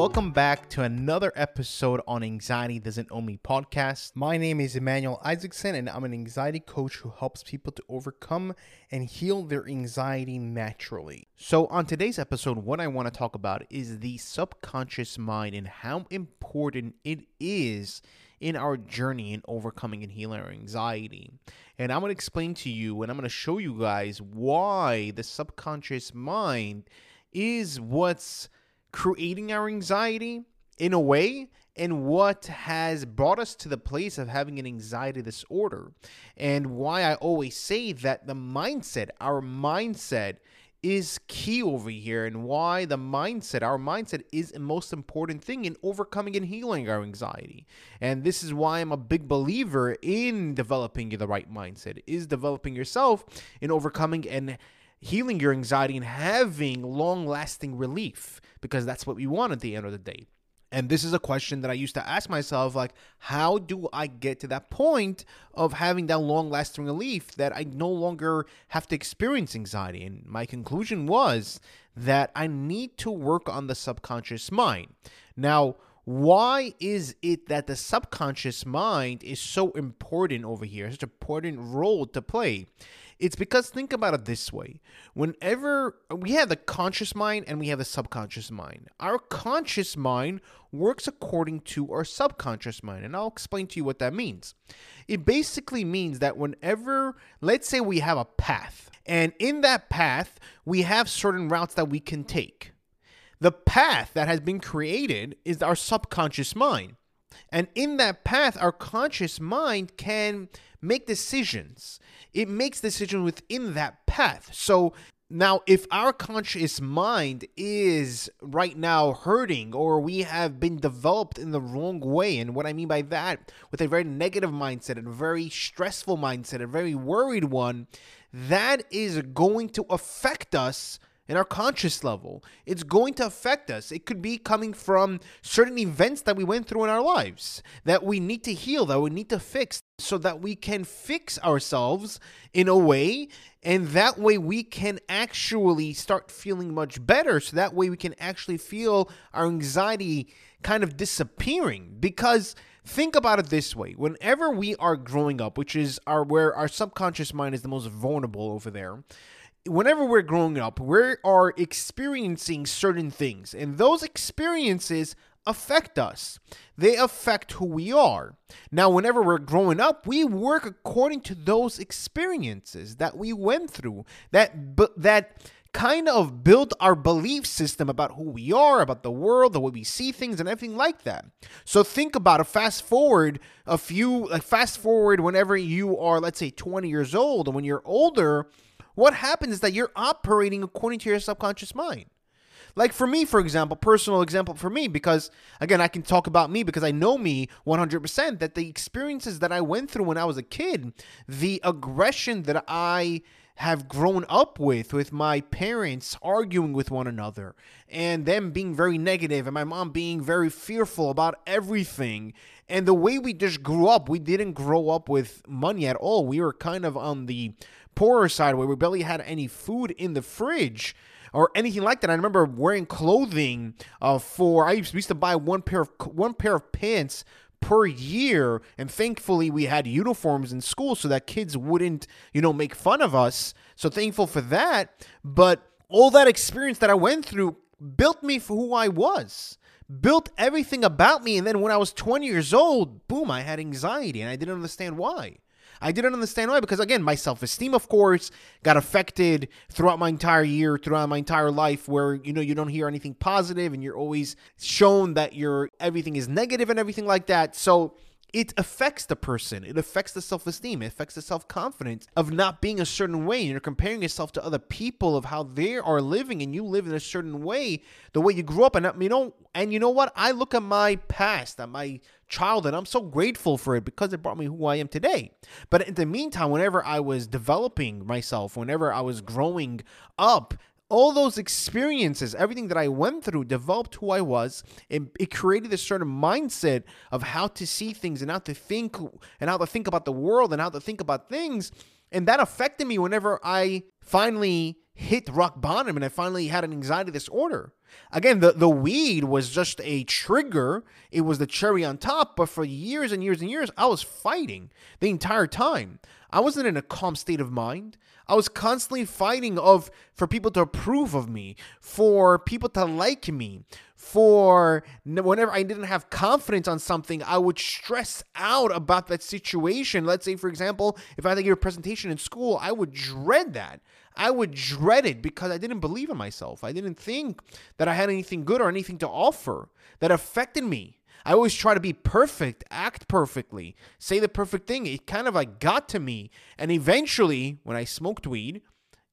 welcome back to another episode on Anxiety Doesn't Own Me podcast. My name is Emmanuel Isaacson, and I'm an anxiety coach who helps people to overcome and heal their anxiety naturally. So, on today's episode, what I want to talk about is the subconscious mind and how important it is in our journey in overcoming and healing our anxiety. And I'm going to explain to you and I'm going to show you guys why the subconscious mind is what's creating our anxiety in a way and what has brought us to the place of having an anxiety disorder and why I always say that the mindset, our mindset is key over here and why the mindset, our mindset is the most important thing in overcoming and healing our anxiety. And this is why I'm a big believer in developing the right mindset, is developing yourself in overcoming and healing your anxiety and having long lasting relief because that's what we want at the end of the day. And this is a question that I used to ask myself like, how do I get to that point of having that long lasting relief that I no longer have to experience anxiety? And my conclusion was that I need to work on the subconscious mind. Now, why is it that the subconscious mind is so important over here, such an important role to play? It's because think about it this way. Whenever we have the conscious mind and we have the subconscious mind, our conscious mind works according to our subconscious mind. And I'll explain to you what that means. It basically means that whenever, let's say we have a path, and in that path, we have certain routes that we can take. The path that has been created is our subconscious mind. And in that path, our conscious mind can make decisions. It makes decisions within that path. So now, if our conscious mind is right now hurting, or we have been developed in the wrong way, and what I mean by that, with a very negative mindset, and a very stressful mindset, a very worried one, that is going to affect us in our conscious level. It's going to affect us. It could be coming from certain events that we went through in our lives that we need to heal, that we need to fix, so that we can fix ourselves in a way. And that way we can actually start feeling much better. So that way we can actually feel our anxiety kind of disappearing. Because think about it this way whenever we are growing up, which is our where our subconscious mind is the most vulnerable over there whenever we're growing up, we are experiencing certain things, and those experiences affect us. They affect who we are. Now, whenever we're growing up, we work according to those experiences that we went through. That that kind of built our belief system about who we are, about the world, the way we see things, and everything like that. So think about a Fast forward a few, like fast forward whenever you are, let's say, 20 years old, and when you're older what happens is that you're operating according to your subconscious mind. Like for me, for example, personal example for me, because again, I can talk about me because I know me 100%, that the experiences that I went through when I was a kid, the aggression that I have grown up with, with my parents arguing with one another and them being very negative and my mom being very fearful about everything. And the way we just grew up, we didn't grow up with money at all. We were kind of on the poorer side where we barely had any food in the fridge or anything like that. I remember wearing clothing uh, for I used, to buy one pair of one pair of pants per year. And thankfully we had uniforms in school so that kids wouldn't you know make fun of us. So thankful for that. But all that experience that i went through built me for who i was built everything about me. And then when i was 20 years old boom i had anxiety and i didn't understand why I didn't understand why because again, my self-esteem of course got affected throughout my entire year, throughout my entire life where you know you don't hear anything positive and you're always shown that you're everything is negative and everything like that. So it affects the person. It affects the self esteem. It affects the self confidence of not being a certain way. And you're comparing yourself to other people of how they are living, and you live in a certain way, the way you grew up. And you know, and you know what? I look at my past, at my childhood. I'm so grateful for it because it brought me who I am today. But in the meantime, whenever I was developing myself, whenever I was growing up, all those experiences, everything that I went through, developed who I was. It, it created a certain mindset of how to see things and how to think and how to think about the world and how to think about things. And that affected me whenever I finally hit rock bottom and I finally had an anxiety disorder. Again, the, the weed was just a trigger. It was the cherry on top. But for years and years and years, I was fighting the entire time. I wasn't in a calm state of mind. I was constantly fighting of for people to approve of me, for people to like me, for whenever I didn't have confidence on something, I would stress out about that situation. Let's say, for example, if I had to give a presentation in school, I would dread that. I would dread it because I didn't believe in myself. I didn't think that I had anything good or anything to offer that affected me. I always try to be perfect, act perfectly, say the perfect thing. It kind of like got to me. And eventually, when I smoked weed,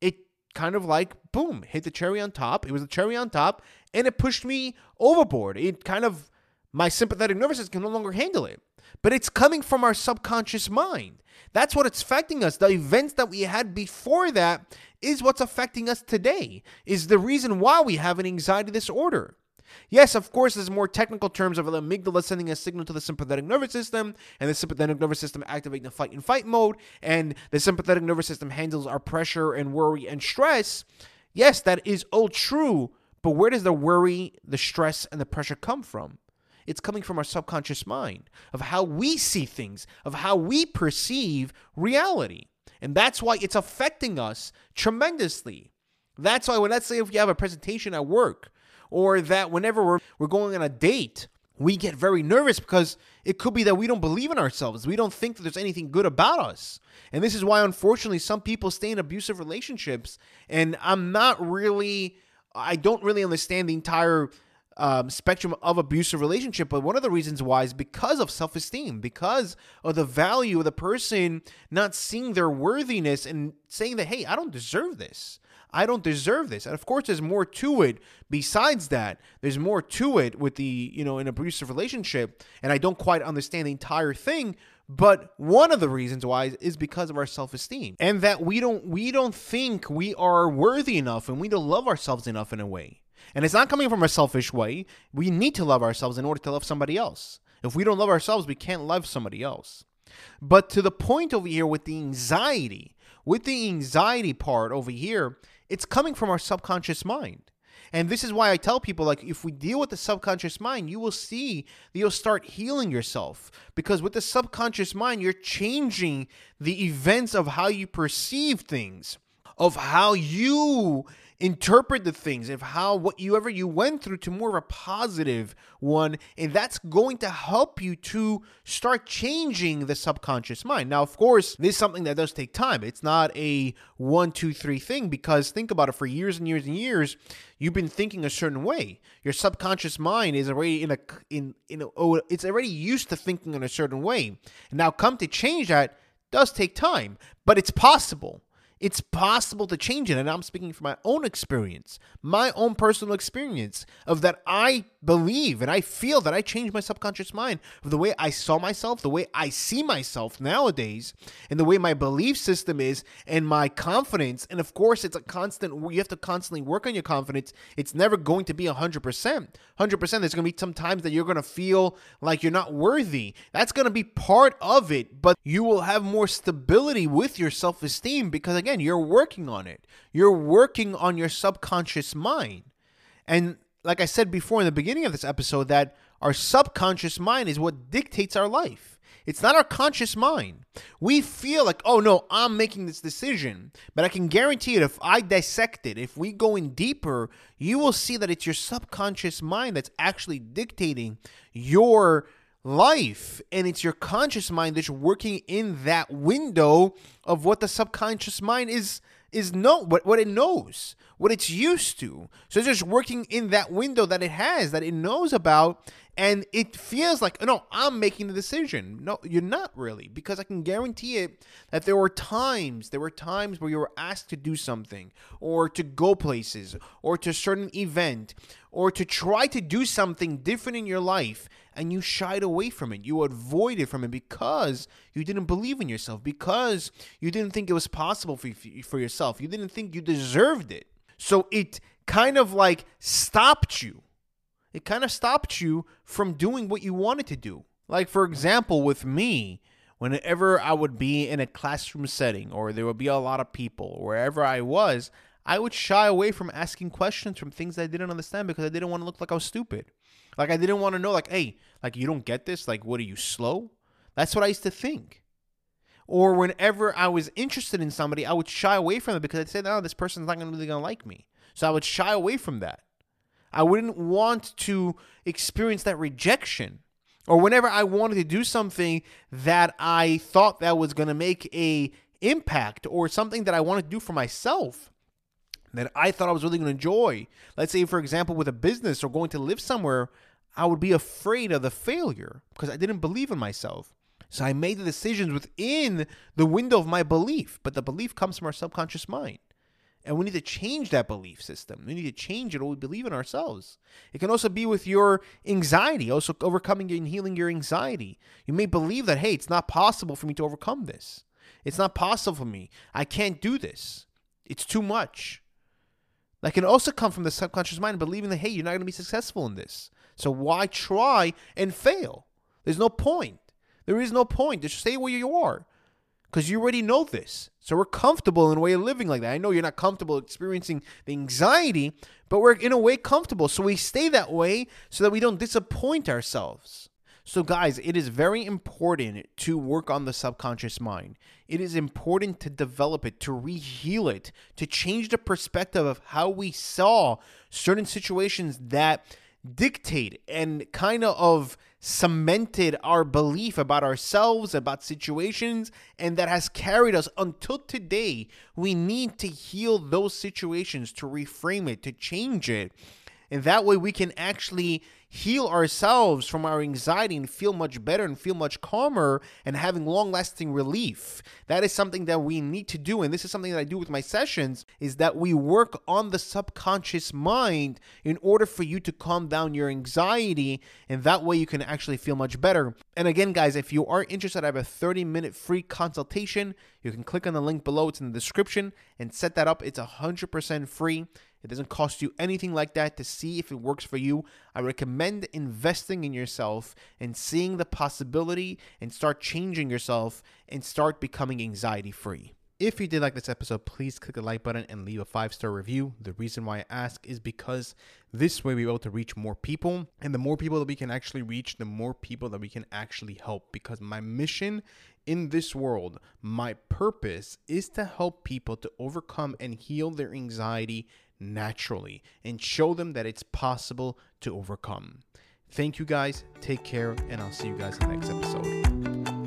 it kind of like boom, hit the cherry on top. It was the cherry on top and it pushed me overboard. It kind of my sympathetic nervous system can no longer handle it. But it's coming from our subconscious mind. That's what it's affecting us. The events that we had before that is what's affecting us today, is the reason why we have an anxiety disorder. Yes, of course, there's more technical terms of the amygdala sending a signal to the sympathetic nervous system, and the sympathetic nervous system activating the fight and fight mode, and the sympathetic nervous system handles our pressure and worry and stress. Yes, that is all true, but where does the worry, the stress, and the pressure come from? It's coming from our subconscious mind of how we see things, of how we perceive reality. And that's why it's affecting us tremendously. That's why when let's say if you have a presentation at work or that whenever we're, we're going on a date, we get very nervous because it could be that we don't believe in ourselves. We don't think that there's anything good about us. And this is why, unfortunately, some people stay in abusive relationships. And I'm not really, I don't really understand the entire um, spectrum of abusive relationship. But one of the reasons why is because of self esteem, because of the value of the person not seeing their worthiness and saying that, hey, I don't deserve this. I don't deserve this. And of course, there's more to it besides that. There's more to it with the, you know, an abusive relationship. And I don't quite understand the entire thing. But one of the reasons why is because of our self-esteem. And that we don't we don't think we are worthy enough and we don't love ourselves enough in a way. And it's not coming from a selfish way. We need to love ourselves in order to love somebody else. If we don't love ourselves, we can't love somebody else. But to the point over here with the anxiety, with the anxiety part over here, it's coming from our subconscious mind. And this is why I tell people like if we deal with the subconscious mind, you will see that you'll start healing yourself because with the subconscious mind, you're changing the events of how you perceive things, of how you interpret the things of how what you ever you went through to more of a positive one and that's going to help you to start changing the subconscious mind. Now of course this is something that does take time. It's not a one two three thing because think about it for years and years and years you've been thinking a certain way. Your subconscious mind is already in a in in a, oh, it's already used to thinking in a certain way. And now come to change that does take time but it's possible it's possible to change it. And I'm speaking from my own experience, my own personal experience of that I believe and I feel that I changed my subconscious mind of the way I saw myself, the way I see myself nowadays, and the way my belief system is and my confidence. And of course, it's a constant, you have to constantly work on your confidence. It's never going to be 100%. 100%. There's going to be some times that you're going to feel like you're not worthy. That's going to be part of it, but you will have more stability with your self esteem because, again, again, you're working on it. You're working on your subconscious mind. And like I said before in the beginning of this episode, that our subconscious mind is what dictates our life. It's not our conscious mind. We feel like, oh no, I'm making this decision. But I can guarantee it, if I dissect it, if we go in deeper, you will see that it's your subconscious mind that's actually dictating your life and it's your conscious mind that's working in that window of what the subconscious mind is is know what, what it knows what it's used to. So it's just working in that window that it has that it knows about and it feels like oh, no i'm making the decision. No you're not really because i can guarantee it that there were times there were times where you were asked to do something or to go places or to a certain event or to try to do something different in your life and you shied away from it. You avoided from it because you didn't believe in yourself, because you didn't think it was possible for, for yourself. You didn't think you deserved it. So it kind of like stopped you. It kind of stopped you from doing what you wanted to do. Like, for example, with me, whenever I would be in a classroom setting or there would be a lot of people, wherever I was, I would shy away from asking questions from things I didn't understand because I didn't want to look like I was stupid. Like I didn't want to know, like, hey, like you don't get this. Like, what are you slow? That's what I used to think. Or whenever I was interested in somebody, I would shy away from it because I'd say, no, this person's not gonna really gonna like me. So I would shy away from that. I wouldn't want to experience that rejection. Or whenever I wanted to do something that I thought that was gonna make a impact or something that I wanted to do for myself that I thought I was really going to enjoy. Let's say, for example, with a business or going to live somewhere, I would be afraid of the failure because I didn't believe in myself. So I made the decisions within the window of my belief, but the belief comes from our subconscious mind. And we need to change that belief system. We need to change it or we believe in ourselves. It can also be with your anxiety, also overcoming and healing your anxiety. You may believe that, hey, it's not possible for me to overcome this. It's not possible for me. I can't do this. It's too much. That can also come from the subconscious mind believing that, hey, you're not going to be successful in this. So why try and fail? There's no point. There is no point. Just stay where you are because you already know this. So we're comfortable in a way of living like that. I know you're not comfortable experiencing the anxiety, but we're in a way comfortable. So we stay that way so that we don't disappoint ourselves. So, guys, it is very important to work on the subconscious mind. It is important to develop it, to reheal it, to change the perspective of how we saw certain situations that dictate and kind of cemented our belief about ourselves, about situations, and that has carried us until today. We need to heal those situations, to reframe it, to change it. And that way we can actually heal ourselves from our anxiety and feel much better and feel much calmer and having long lasting relief. That is something that we need to do. And this is something that I do with my sessions is that we work on the subconscious mind in order for you to calm down your anxiety. And that way you can actually feel much better. And again, guys, if you are interested, I have a 30 minute free consultation. You can click on the link below, it's in the description, and set that up. It's 100% free. It doesn't cost you anything like that to see if it works for you. I recommend investing in yourself and seeing the possibility and start changing yourself and start becoming anxiety free. If you did like this episode, please click the like button and leave a five star review. The reason why I ask is because this way we're able to reach more people. And the more people that we can actually reach, the more people that we can actually help. Because my mission in this world, my purpose is to help people to overcome and heal their anxiety naturally and show them that it's possible to overcome. Thank you guys. Take care, and I'll see you guys in the next episode.